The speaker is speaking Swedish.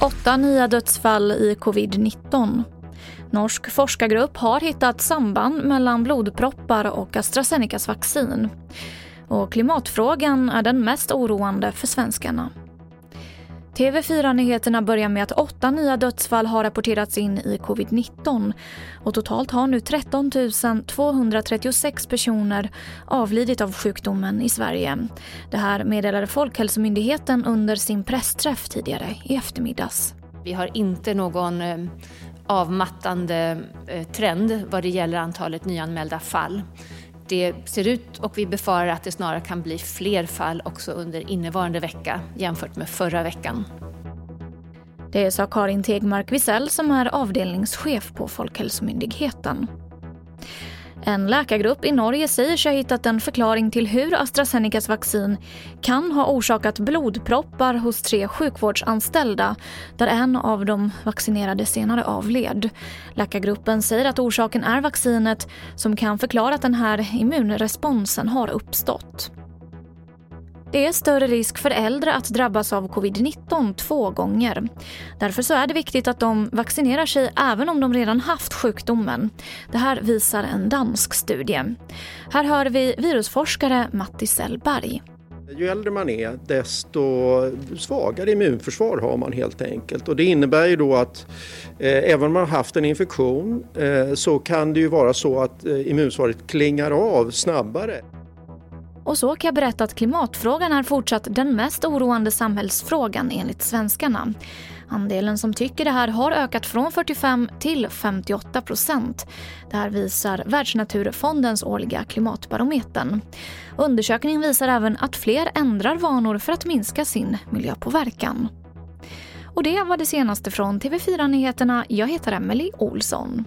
Åtta nya dödsfall i covid-19. Norsk forskargrupp har hittat samband mellan blodproppar och AstraZenecas vaccin. Och klimatfrågan är den mest oroande för svenskarna. TV4-nyheterna börjar med att åtta nya dödsfall har rapporterats in i covid-19 och totalt har nu 13 236 personer avlidit av sjukdomen i Sverige. Det här meddelade Folkhälsomyndigheten under sin pressträff tidigare i eftermiddags. Vi har inte någon eh, avmattande eh, trend vad det gäller antalet nyanmälda fall. Det ser ut och vi befarar att det snarare kan bli fler fall också under innevarande vecka jämfört med förra veckan. Det sa Karin Tegmark Wisell som är avdelningschef på Folkhälsomyndigheten. En läkargrupp i Norge säger sig ha hittat en förklaring till hur AstraZenecas vaccin kan ha orsakat blodproppar hos tre sjukvårdsanställda där en av de vaccinerade senare avled. Läkargruppen säger att orsaken är vaccinet som kan förklara att den här immunresponsen har uppstått. Det är större risk för äldre att drabbas av covid-19 två gånger. Därför så är det viktigt att de vaccinerar sig även om de redan haft sjukdomen. Det här visar en dansk studie. Här hör vi virusforskare Matti Sellberg. Ju äldre man är desto svagare immunförsvar har man helt enkelt och det innebär ju då att eh, även om man har haft en infektion eh, så kan det ju vara så att eh, immunförsvaret klingar av snabbare. Och så kan jag berätta att klimatfrågan är fortsatt den mest oroande samhällsfrågan enligt svenskarna. Andelen som tycker det här har ökat från 45 till 58 procent. Det här visar Världsnaturfondens årliga klimatbarometern. Undersökningen visar även att fler ändrar vanor för att minska sin miljöpåverkan. Och det var det senaste från TV4 Nyheterna. Jag heter Emily Olsson.